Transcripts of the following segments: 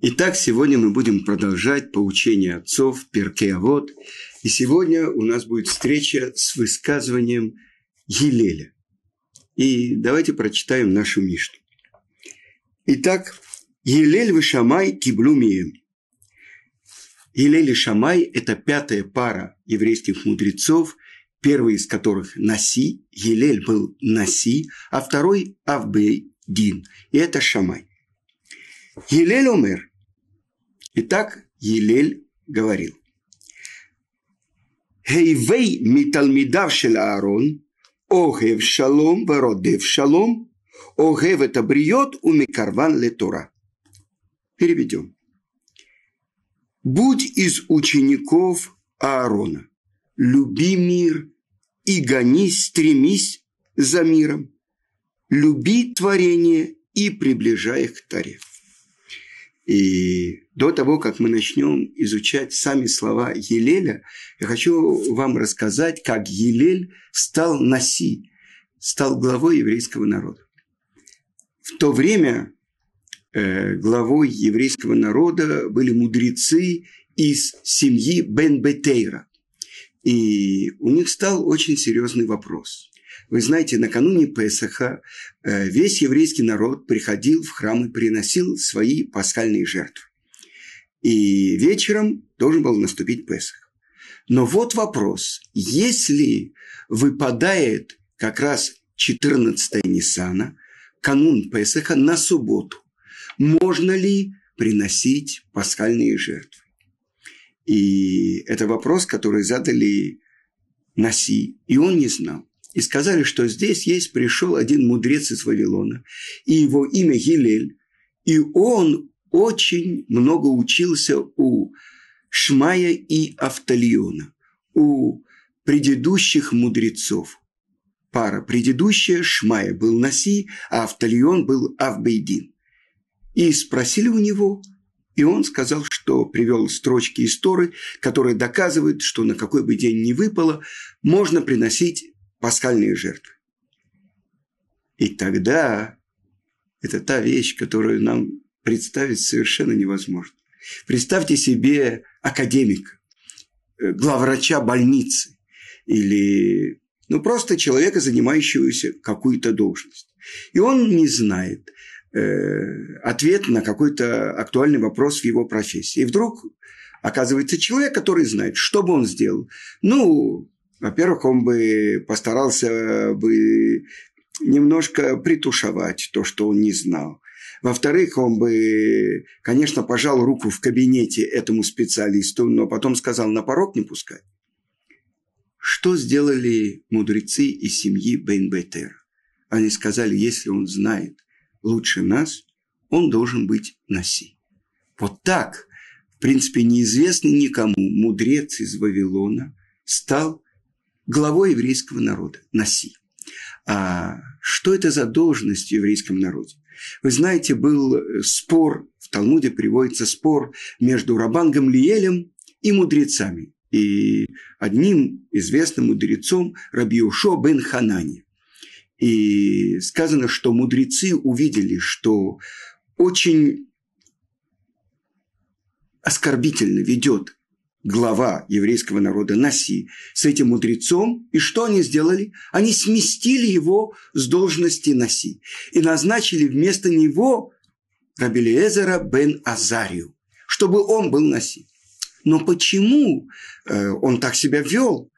Итак, сегодня мы будем продолжать поучение отцов Перкеавод. И сегодня у нас будет встреча с высказыванием Елеля. И давайте прочитаем нашу Мишну. Итак, Елель Вышамай Киблумием. Елель и Шамай – это пятая пара еврейских мудрецов, первый из которых Наси, Елель был Наси, а второй – Авбейдин, и это Шамай. Елель умер, Итак, Елель говорил. Хейвей миталмидав шел Аарон, огев шалом вородев шалом, огев это бриот у микарван летура. Переведем. Будь из учеников Аарона, люби мир и гонись, стремись за миром, люби творение и приближай их к Таре. И до того, как мы начнем изучать сами слова Елеля, я хочу вам рассказать, как Елель стал Наси, стал главой еврейского народа. В то время э, главой еврейского народа были мудрецы из семьи Бен Бетейра. И у них стал очень серьезный вопрос. Вы знаете, накануне Песаха э, весь еврейский народ приходил в храм и приносил свои пасхальные жертвы. И вечером должен был наступить Песах. Но вот вопрос. Если выпадает как раз 14 Ниссана, канун Песаха на субботу, можно ли приносить пасхальные жертвы? И это вопрос, который задали Наси, и он не знал и сказали, что здесь есть пришел один мудрец из Вавилона, и его имя Гилель, и он очень много учился у Шмая и Автальона, у предыдущих мудрецов. Пара предыдущая, Шмая был Наси, а Автальон был Авбейдин. И спросили у него, и он сказал, что привел строчки из Торы, которые доказывают, что на какой бы день ни выпало, можно приносить пасхальные жертвы. И тогда это та вещь, которую нам представить совершенно невозможно. Представьте себе академика, э, главврача больницы или ну, просто человека, занимающегося какую-то должность. И он не знает э, ответ на какой-то актуальный вопрос в его профессии. И вдруг оказывается человек, который знает, что бы он сделал. Ну, во-первых, он бы постарался бы немножко притушевать то, что он не знал. Во-вторых, он бы, конечно, пожал руку в кабинете этому специалисту, но потом сказал на порог не пускать. Что сделали мудрецы из семьи Бейнбетера? Они сказали, если он знает лучше нас, он должен быть Наси. Вот так, в принципе, неизвестный никому мудрец из Вавилона стал главой еврейского народа, Наси. А что это за должность в еврейском народе? Вы знаете, был э, спор, в Талмуде приводится спор между Рабан Гамлиелем и мудрецами. И одним известным мудрецом Рабиушо бен Ханани. И сказано, что мудрецы увидели, что очень оскорбительно ведет глава еврейского народа Наси, с этим мудрецом. И что они сделали? Они сместили его с должности Наси и назначили вместо него Рабелиезера бен Азарию, чтобы он был Наси. Но почему э, он так себя вел?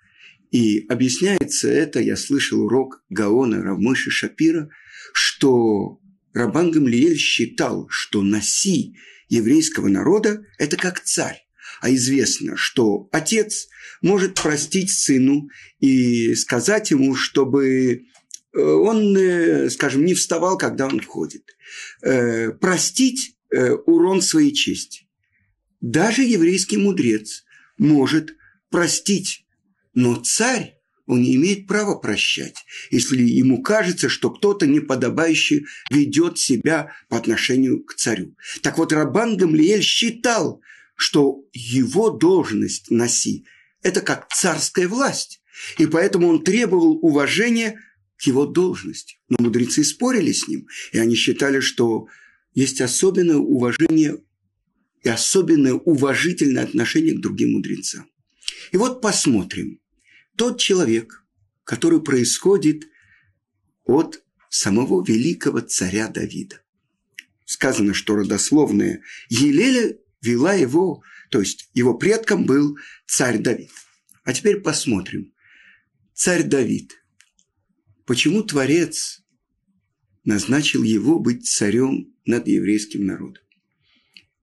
И объясняется это, я слышал урок Гаона Равмыши Шапира, что Рабан Гамлиэль считал, что Наси еврейского народа – это как царь а известно, что отец может простить сыну и сказать ему, чтобы э, он, э, скажем, не вставал, когда он входит. Э, простить урон своей чести. Даже еврейский мудрец может простить, но царь он не имеет права прощать, если ему кажется, что кто-то неподобающе ведет себя по отношению к царю. Так вот, Рабан Гамлиэль считал, что его должность носи – это как царская власть, и поэтому он требовал уважения к его должности. Но мудрецы спорили с ним, и они считали, что есть особенное уважение и особенное уважительное отношение к другим мудрецам. И вот посмотрим. Тот человек, который происходит от самого великого царя Давида. Сказано, что родословная Елеля вела его, то есть его предком был царь Давид. А теперь посмотрим. Царь Давид. Почему Творец назначил его быть царем над еврейским народом?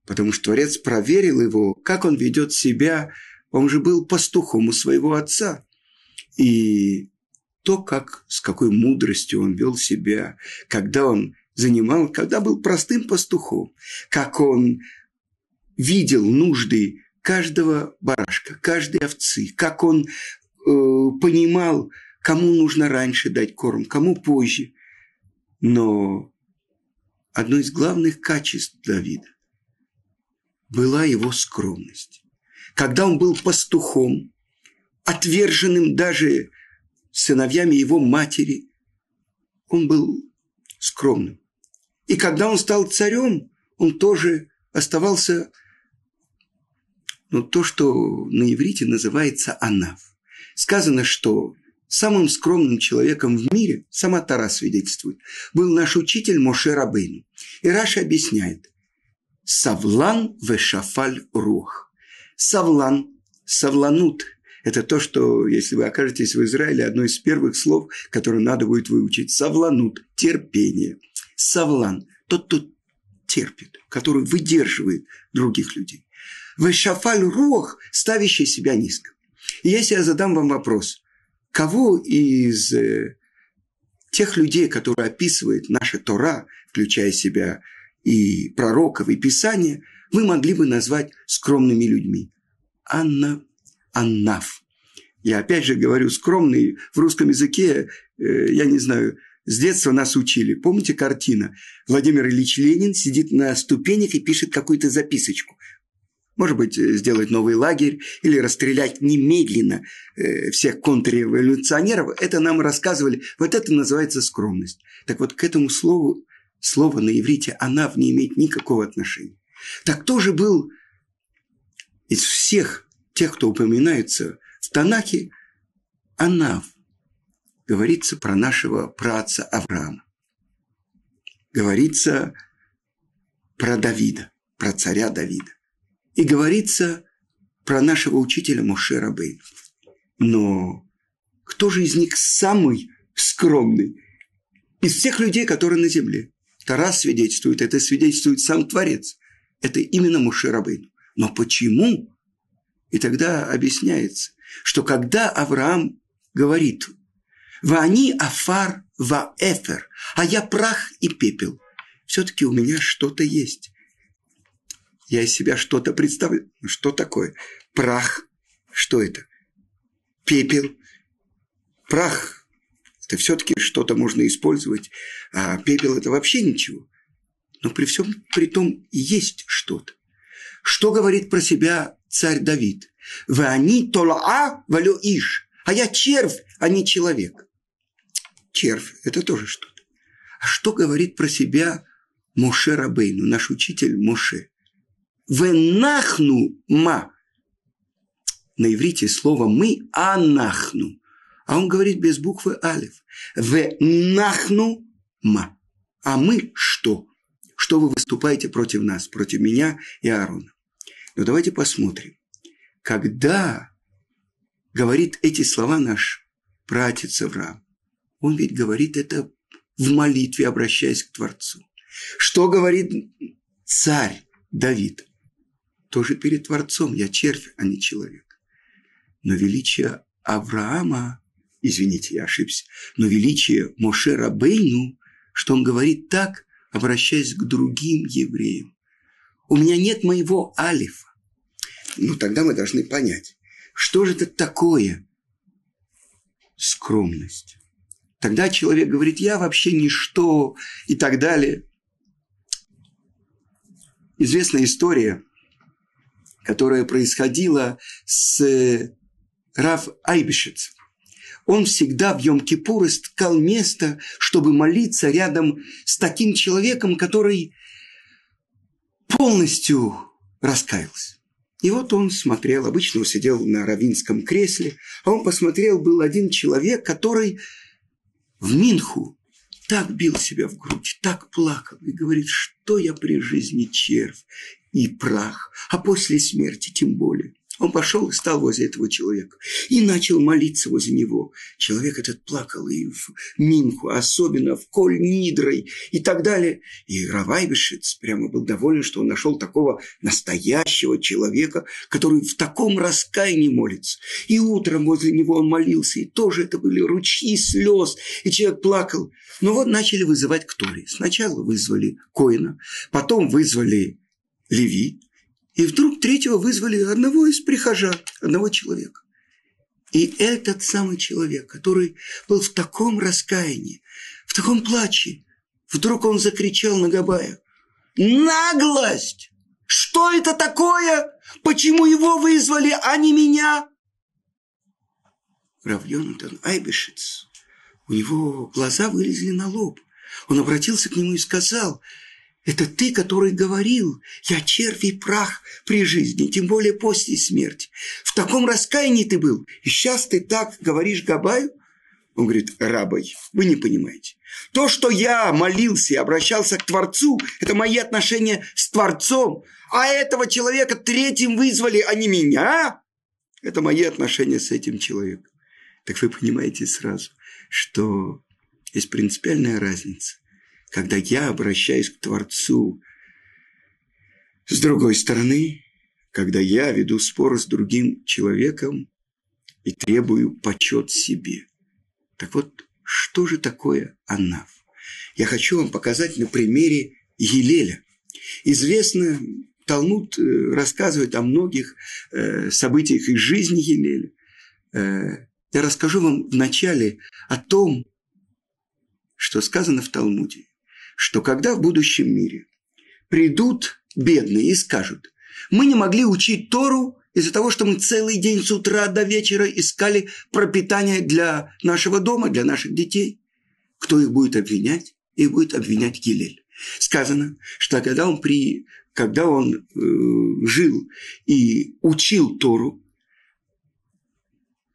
Потому что Творец проверил его, как он ведет себя. Он же был пастухом у своего отца. И то, как, с какой мудростью он вел себя, когда он занимал, когда был простым пастухом, как он видел нужды каждого барашка, каждой овцы, как он э, понимал, кому нужно раньше дать корм, кому позже. Но одно из главных качеств Давида была его скромность. Когда он был пастухом, отверженным даже сыновьями его матери, он был скромным. И когда он стал царем, он тоже оставался, ну, то, что на иврите называется анав. Сказано, что самым скромным человеком в мире, сама Тара свидетельствует, был наш учитель Моше Рабейну. И Раша объясняет, Савлан вешафаль рух. Савлан, савланут – это то, что, если вы окажетесь в Израиле, одно из первых слов, которое надо будет выучить. Савланут – терпение. Савлан – тот, кто терпит, который выдерживает других людей. Вешафаль рух, ставящий себя низко. И если я задам вам вопрос, кого из э, тех людей, которые описывает наша Тора, включая себя и пророков, и Писания, вы могли бы назвать скромными людьми? Анна Аннаф. Я опять же говорю скромный, в русском языке, э, я не знаю, с детства нас учили. Помните картина? Владимир Ильич Ленин сидит на ступенях и пишет какую-то записочку. Может быть, э, сделать новый лагерь или расстрелять немедленно э, всех контрреволюционеров. Это нам рассказывали. Вот это называется скромность. Так вот, к этому слову, слово на иврите «анав» не имеет никакого отношения. Так кто же был из всех тех, кто упоминается в Танахе, Анав, говорится про нашего праца Авраама. Говорится про Давида, про царя Давида. И говорится про нашего учителя Моше Рабейна. Но кто же из них самый скромный из всех людей, которые на земле? Тарас свидетельствует, это свидетельствует сам Творец. Это именно Моше Рабейну. Но почему и тогда объясняется, что когда Авраам говорит «Вани афар ва эфер», а я прах и пепел, все-таки у меня что-то есть. Я из себя что-то представляю. Что такое? Прах. Что это? Пепел. Прах. Это все-таки что-то можно использовать, а пепел это вообще ничего. Но при всем при том есть что-то. Что говорит про себя царь Давид? Вы они толаа валю иш. А я червь, а не человек. Червь – это тоже что-то. А что говорит про себя Моше Рабейну, наш учитель Моше? Венахну ма. На иврите слово «мы» – анахну. А он говорит без буквы алиф. Венахну ма. А мы что? Что вы выступаете против нас, против меня и Аарона? Но давайте посмотрим. Когда говорит эти слова наш братец Авраам, он ведь говорит это в молитве, обращаясь к Творцу. Что говорит царь Давид? Тоже перед Творцом. Я червь, а не человек. Но величие Авраама, извините, я ошибся, но величие Моше Рабейну, что он говорит так, обращаясь к другим евреям. У меня нет моего алифа. Ну, тогда мы должны понять, что же это такое скромность. Тогда человек говорит, я вообще ничто и так далее. Известная история, которая происходила с Рав Айбишец. Он всегда в Йом-Кипур искал место, чтобы молиться рядом с таким человеком, который полностью раскаялся. И вот он смотрел, обычно он сидел на равинском кресле, а он посмотрел, был один человек, который в Минху так бил себя в грудь, так плакал и говорит, что я при жизни червь и прах, а после смерти тем более. Он пошел и стал возле этого человека. И начал молиться возле него. Человек этот плакал и в Минху, особенно в Коль Нидрой и так далее. И Равайбешец прямо был доволен, что он нашел такого настоящего человека, который в таком раскаянии молится. И утром возле него он молился, и тоже это были ручьи слез, и человек плакал. Но вот начали вызывать к Торе. Сначала вызвали Коина, потом вызвали Леви, и вдруг третьего вызвали одного из прихожан, одного человека. И этот самый человек, который был в таком раскаянии, в таком плаче, вдруг он закричал на Габая. «Наглость! Что это такое? Почему его вызвали, а не меня?» Рав Йонатан Айбешец, у него глаза вылезли на лоб. Он обратился к нему и сказал – это ты, который говорил, я червь и прах при жизни, тем более после смерти. В таком раскаянии ты был, и сейчас ты так говоришь Габаю? Он говорит, рабой, вы не понимаете. То, что я молился и обращался к Творцу, это мои отношения с Творцом. А этого человека третьим вызвали, а не меня. Это мои отношения с этим человеком. Так вы понимаете сразу, что есть принципиальная разница когда я обращаюсь к Творцу. С другой стороны, когда я веду спор с другим человеком и требую почет себе. Так вот, что же такое анаф? Я хочу вам показать на примере Елеля. Известно, Талмуд э, рассказывает о многих э, событиях из жизни Елеля. Э, я расскажу вам вначале о том, что сказано в Талмуде что когда в будущем мире придут бедные и скажут, мы не могли учить Тору из-за того, что мы целый день с утра до вечера искали пропитание для нашего дома, для наших детей. Кто их будет обвинять? Их будет обвинять Гилель. Сказано, что когда он, при, когда он э, жил и учил Тору,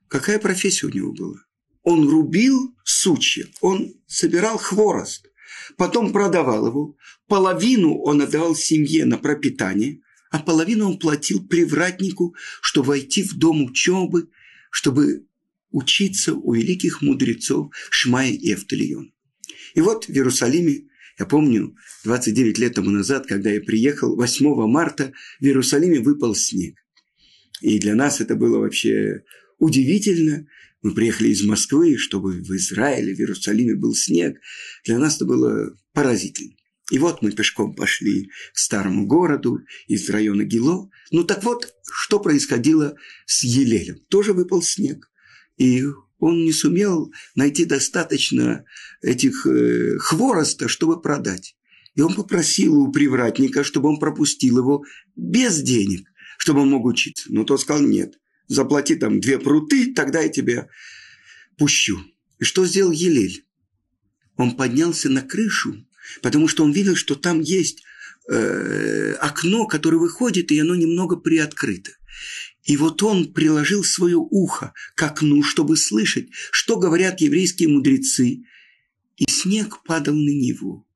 какая профессия у него была? Он рубил сучья, он собирал хворост потом продавал его, половину он отдавал семье на пропитание, а половину он платил привратнику, чтобы войти в дом учебы, чтобы учиться у великих мудрецов Шмая и Эвталион. И вот в Иерусалиме, я помню, 29 лет тому назад, когда я приехал, 8 марта в Иерусалиме выпал снег. И для нас это было вообще удивительно, мы приехали из Москвы, чтобы в Израиле, в Иерусалиме был снег. Для нас это было поразительно. И вот мы пешком пошли к старому городу из района Гило. Ну так вот, что происходило с Елелем. Тоже выпал снег. И он не сумел найти достаточно этих э, хвороста, чтобы продать. И он попросил у привратника, чтобы он пропустил его без денег, чтобы он мог учиться. Но тот сказал, нет, заплати там две пруты, тогда я тебя пущу. И что сделал Елель? Он поднялся на крышу, потому что он видел, что там есть э, окно, которое выходит, и оно немного приоткрыто. И вот он приложил свое ухо к окну, чтобы слышать, что говорят еврейские мудрецы. И снег падал на него.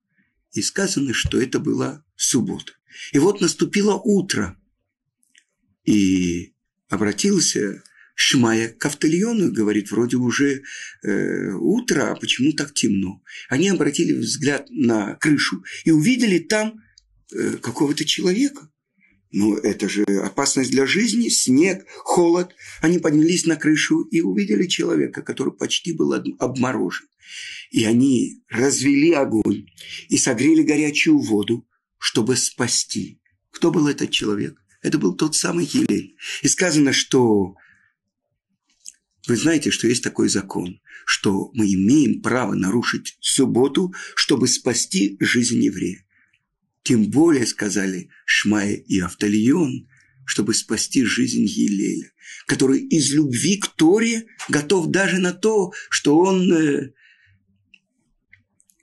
И сказано, что это была суббота. И вот наступило утро. И обратился Шмая к Автальону, говорит, вроде уже э, утро, а почему так темно? Они обратили взгляд на крышу и увидели там э, какого-то человека. Ну, это же опасность для жизни, снег, холод. Они поднялись на крышу и увидели человека, который почти был обморожен. И они развели огонь и согрели горячую воду, чтобы спасти. Кто был этот человек? Это был тот самый Елель. И сказано, что вы знаете, что есть такой закон, что мы имеем право нарушить субботу, чтобы спасти жизнь еврея. Тем более, сказали Шмая и Автальон, чтобы спасти жизнь Елеля, который из любви к Торе готов даже на то, что он э,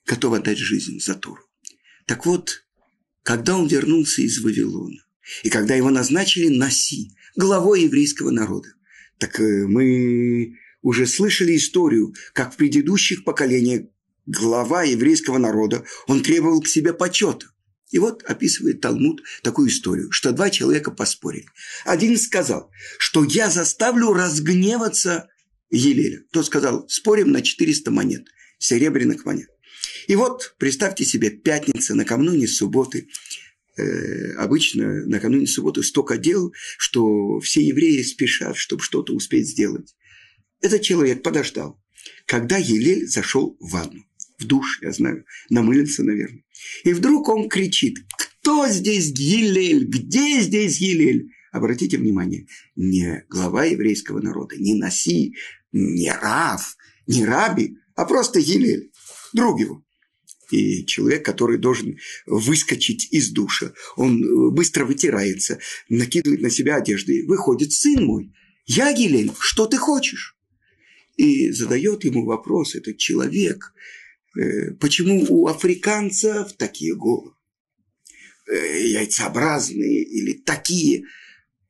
готов отдать жизнь за Тору. Так вот, когда он вернулся из Вавилона, И когда его назначили Наси, главой еврейского народа, так э, мы уже слышали историю, как в предыдущих поколениях глава еврейского народа, он требовал к себе почета. И вот описывает Талмуд такую историю, что два человека поспорили. Один сказал, что я заставлю разгневаться Елеля. Тот сказал, спорим на 400 монет, серебряных монет. И вот, представьте себе, пятница, накануне субботы, обычно накануне субботы столько дел, что все евреи спешат, чтобы что-то успеть сделать. Этот человек подождал, когда Елель зашел в ванну в душ, я знаю, намылился, наверное. И вдруг он кричит, кто здесь Гилель, где здесь Гилель? Обратите внимание, не глава еврейского народа, не Наси, не Рав, не Раби, а просто Гилель, друг его. И человек, который должен выскочить из душа, он быстро вытирается, накидывает на себя одежды, выходит, сын мой, я Гилель, что ты хочешь? И задает ему вопрос этот человек, Э, почему у африканцев такие головы? Э, яйцеобразные или такие?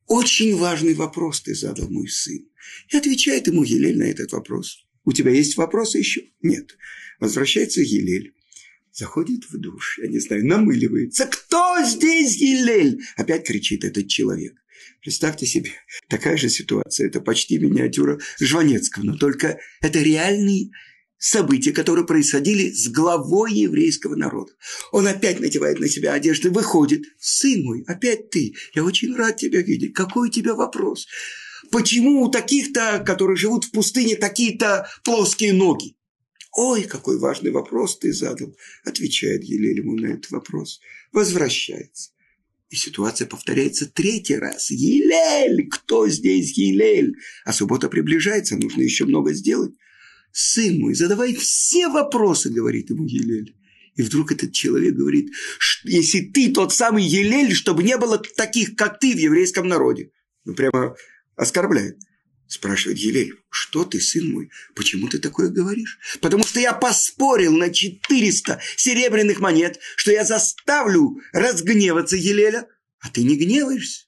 Очень важный вопрос ты задал, мой сын. И отвечает ему Елель на этот вопрос. У тебя есть вопросы еще? Нет. Возвращается Елель. Заходит в душ, я не знаю, намыливается. Кто здесь Елель? Опять кричит этот человек. Представьте себе, такая же ситуация. Это почти миниатюра Жванецкого, но только это реальный события, которые происходили с главой еврейского народа. Он опять надевает на себя одежды, выходит. «Сын мой, опять ты. Я очень рад тебя видеть. Какой у тебя вопрос? Почему у таких-то, которые живут в пустыне, такие-то плоские ноги?» «Ой, какой важный вопрос ты задал», – отвечает Елель ему на этот вопрос. Возвращается. И ситуация повторяется третий раз. Елель! Кто здесь Елель? А суббота приближается, нужно еще много сделать сын мой, задавай все вопросы, говорит ему Елель. И вдруг этот человек говорит, если ты тот самый Елель, чтобы не было таких, как ты в еврейском народе. Ну, прямо оскорбляет. Спрашивает Елель, что ты, сын мой, почему ты такое говоришь? Потому что я поспорил на 400 серебряных монет, что я заставлю разгневаться Елеля, а ты не гневаешься.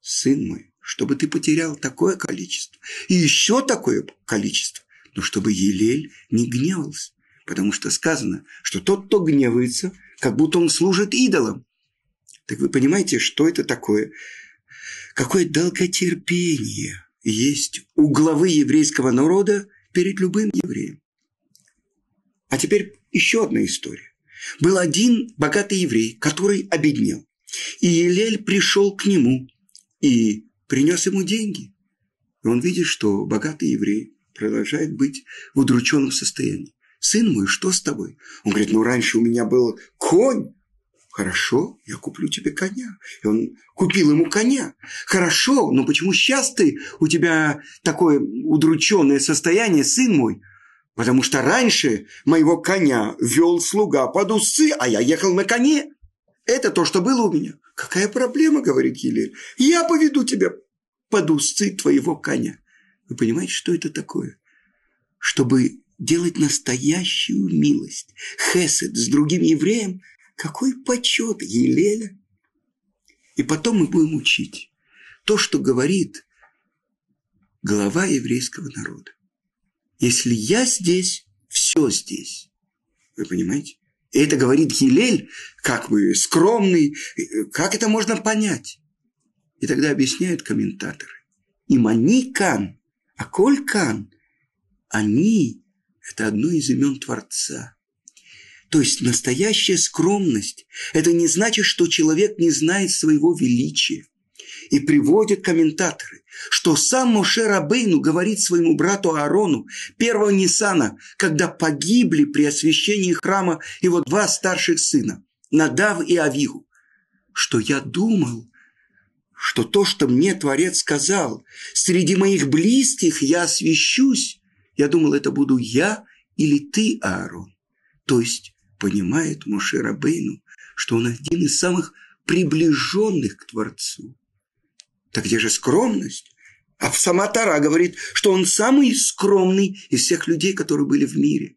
Сын мой, чтобы ты потерял такое количество и еще такое количество, но чтобы Елель не гневался, потому что сказано, что тот, кто гневается, как будто он служит идолам. Так вы понимаете, что это такое? Какое долготерпение есть у главы еврейского народа перед любым евреем. А теперь еще одна история. Был один богатый еврей, который обеднел. И Елель пришел к нему и принес ему деньги. И он видит, что богатый еврей продолжает быть в удрученном состоянии. «Сын мой, что с тобой?» Он говорит, ну раньше у меня был конь. Хорошо, я куплю тебе коня. И он купил ему коня. Хорошо, но почему сейчас ты, у тебя такое удрученное состояние, сын мой? Потому что раньше моего коня вел слуга под усы, а я ехал на коне. Это то, что было у меня. Какая проблема, говорит Елель. Я поведу тебя под усы твоего коня. Вы понимаете, что это такое? Чтобы делать настоящую милость, хесед с другим евреем, какой почет Елеля. И потом мы будем учить то, что говорит глава еврейского народа. Если я здесь, все здесь. Вы понимаете? И это говорит Елель, как бы скромный, как это можно понять? И тогда объясняют комментаторы. Иманикан, а Колькан, они – это одно из имен Творца. То есть настоящая скромность – это не значит, что человек не знает своего величия. И приводят комментаторы, что сам Моше Рабейну говорит своему брату Аарону, первого Нисана, когда погибли при освящении храма его два старших сына, Надав и Авигу, что я думал, что то, что мне Творец сказал, среди моих близких я освящусь, я думал, это буду я или ты, Аарон. То есть понимает Моше Рабейну, что он один из самых приближенных к Творцу. Так где же скромность? А сама Тара говорит, что он самый скромный из всех людей, которые были в мире.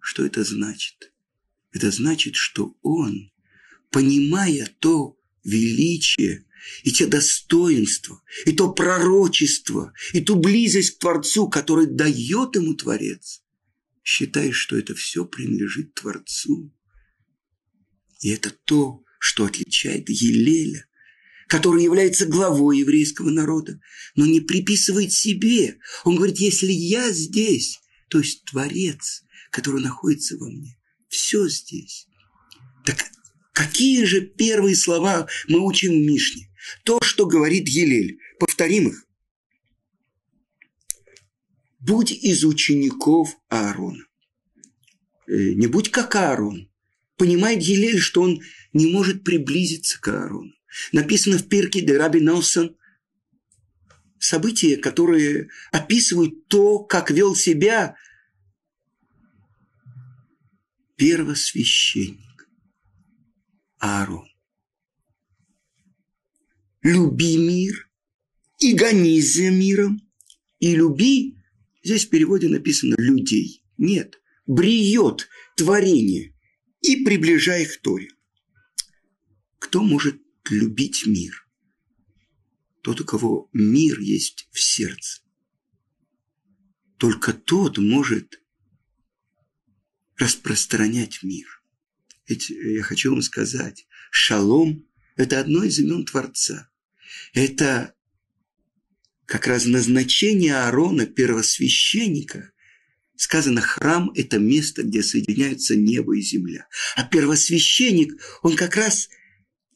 Что это значит? Это значит, что он, понимая то величие, и те достоинства, и то пророчество, и ту близость к Творцу, который дает ему Творец, считаешь, что это все принадлежит Творцу. И это то, что отличает Елеля, который является главой еврейского народа, но не приписывает себе. Он говорит, если я здесь, то есть Творец, который находится во мне, все здесь. Так какие же первые слова мы учим в Мишне? То, что говорит Елель. Повторим их. Будь из учеников Аарона. Э, не будь как Аарон. Понимает Елель, что он не может приблизиться к Аарону. Написано в Пирке де Раби Нелсон события, которые описывают то, как вел себя первосвященник Аарон. Люби мир и гонись за миром. И люби, здесь в переводе написано людей. Нет, бриет творение и приближай их к Торе. Кто может любить мир? Тот, у кого мир есть в сердце. Только тот может распространять мир. Ведь я хочу вам сказать, шалом – это одно из имен Творца. Это как раз назначение Аарона, первосвященника. Сказано, храм – это место, где соединяются небо и земля. А первосвященник, он как раз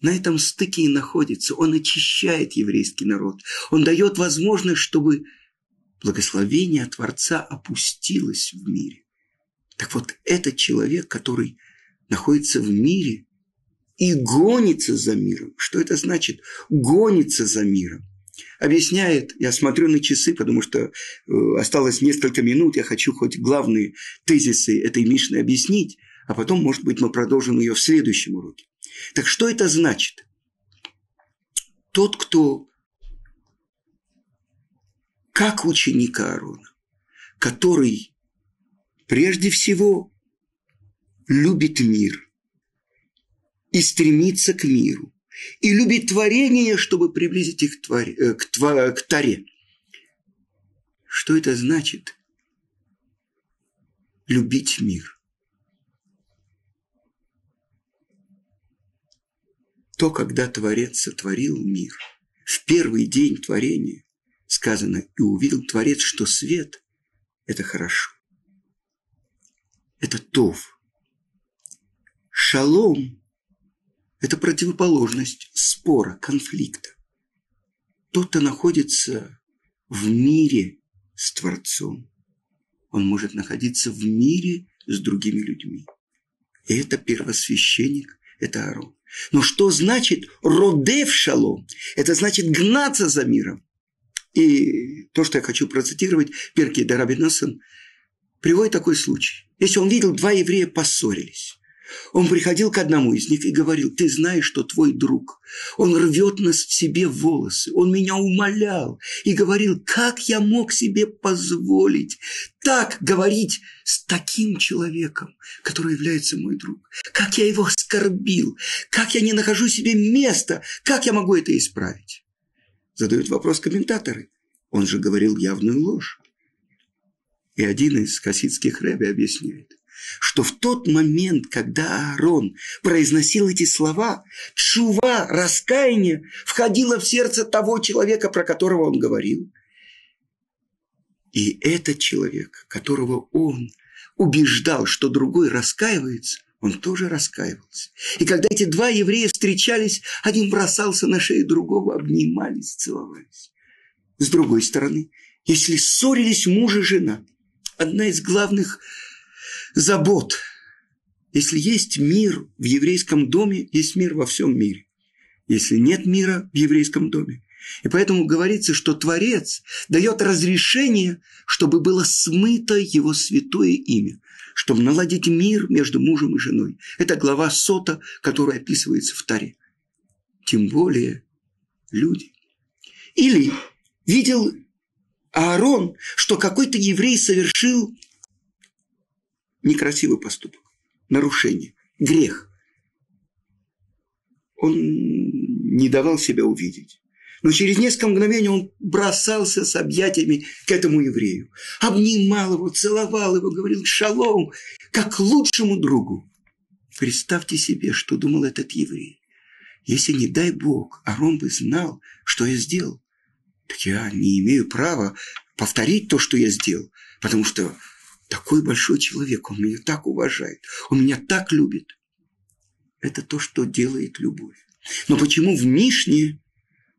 на этом стыке и находится. Он очищает еврейский народ. Он дает возможность, чтобы благословение Творца опустилось в мире. Так вот, этот человек, который находится в мире и гонится за миром. Что это значит? Гонится за миром. Объясняет, я смотрю на часы, потому что э, осталось несколько минут, я хочу хоть главные тезисы этой Мишны объяснить, а потом, может быть, мы продолжим ее в следующем уроке. Так что это значит? Тот, кто как ученик Аарона, который прежде всего любит мир и стремится к миру, и любит творение, чтобы приблизить их к, твари, э, тва, к Таре. Что это значит? Любить мир. То, когда Творец сотворил мир, в первый день творения сказано, и увидел Творец, что свет – это хорошо это тов. Шалом – это противоположность спора, конфликта. Тот, кто находится в мире с Творцом, он может находиться в мире с другими людьми. И это первосвященник, это Аарон. Но что значит родев шалом? Это значит гнаться за миром. И то, что я хочу процитировать, Перки Дарабинасан приводит такой случай. Если он видел, два еврея поссорились. Он приходил к одному из них и говорил, ты знаешь, что твой друг, он рвет нас в себе волосы, он меня умолял и говорил, как я мог себе позволить так говорить с таким человеком, который является мой друг, как я его оскорбил, как я не нахожу себе места, как я могу это исправить? Задают вопрос комментаторы. Он же говорил явную ложь. И один из хасидских рэби объясняет, что в тот момент, когда Аарон произносил эти слова, чува, раскаяние входило в сердце того человека, про которого он говорил. И этот человек, которого он убеждал, что другой раскаивается, он тоже раскаивался. И когда эти два еврея встречались, один бросался на шею другого, обнимались, целовались. С другой стороны, если ссорились муж и жена – одна из главных забот. Если есть мир в еврейском доме, есть мир во всем мире. Если нет мира в еврейском доме. И поэтому говорится, что Творец дает разрешение, чтобы было смыто его святое имя, чтобы наладить мир между мужем и женой. Это глава сота, которая описывается в Таре. Тем более люди. Или видел Аарон, что какой-то еврей совершил некрасивый поступок, нарушение, грех. Он не давал себя увидеть. Но через несколько мгновений он бросался с объятиями к этому еврею. Обнимал его, целовал его, говорил «шалом», как лучшему другу. Представьте себе, что думал этот еврей. Если, не дай Бог, Арон бы знал, что я сделал, так я не имею права повторить то, что я сделал, потому что такой большой человек, он меня так уважает, он меня так любит. Это то, что делает любовь. Но почему в Мишне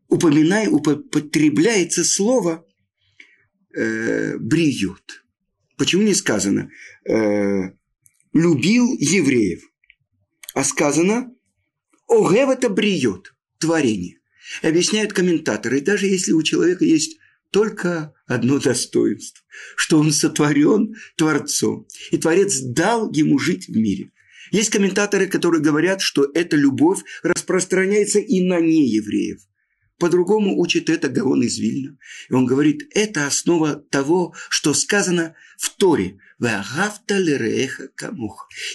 упоминай, употребляется слово э, «бриют»? Почему не сказано э, «любил евреев», а сказано «огев это бриет» – творение. Объясняют комментаторы, даже если у человека есть только одно достоинство, что он сотворен Творцом, и Творец дал ему жить в мире. Есть комментаторы, которые говорят, что эта любовь распространяется и на неевреев. По-другому учит это Гаон из Вильна. И он говорит, это основа того, что сказано в Торе.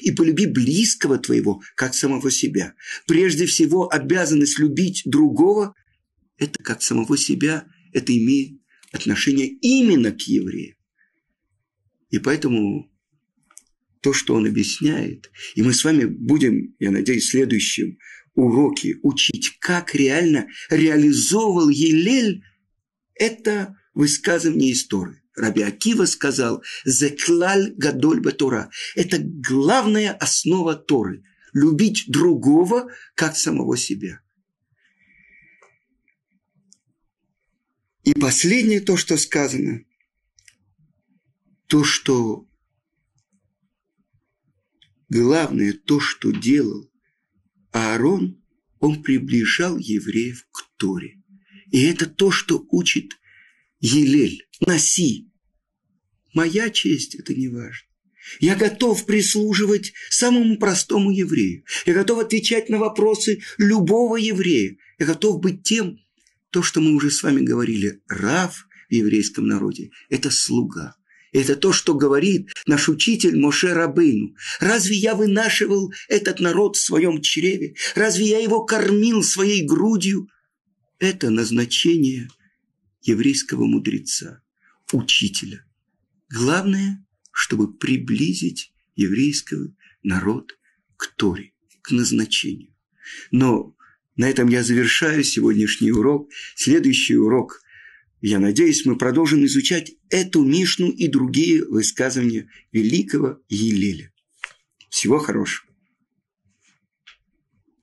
И полюби близкого твоего, как самого себя. Прежде всего, обязанность любить другого – это как самого себя, это имеет отношение именно к евреям. И поэтому то, что он объясняет, и мы с вами будем, я надеюсь, в следующем уроке учить, как реально реализовывал Елель это высказывание истории. Раби Акива сказал «Зеклаль гадоль батура» – это главная основа Торы – любить другого, как самого себя. И последнее то, что сказано, то, что главное, то, что делал Аарон, он приближал евреев к Торе. И это то, что учит Елель. Носи. Моя честь – это не важно. Я готов прислуживать самому простому еврею. Я готов отвечать на вопросы любого еврея. Я готов быть тем, то, что мы уже с вами говорили, рав в еврейском народе – это слуга. Это то, что говорит наш учитель Моше Рабыну. Разве я вынашивал этот народ в своем чреве? Разве я его кормил своей грудью? Это назначение еврейского мудреца, учителя. Главное, чтобы приблизить еврейский народ к Торе, к назначению. Но на этом я завершаю сегодняшний урок. Следующий урок, я надеюсь, мы продолжим изучать эту Мишну и другие высказывания великого Елеля. Всего хорошего.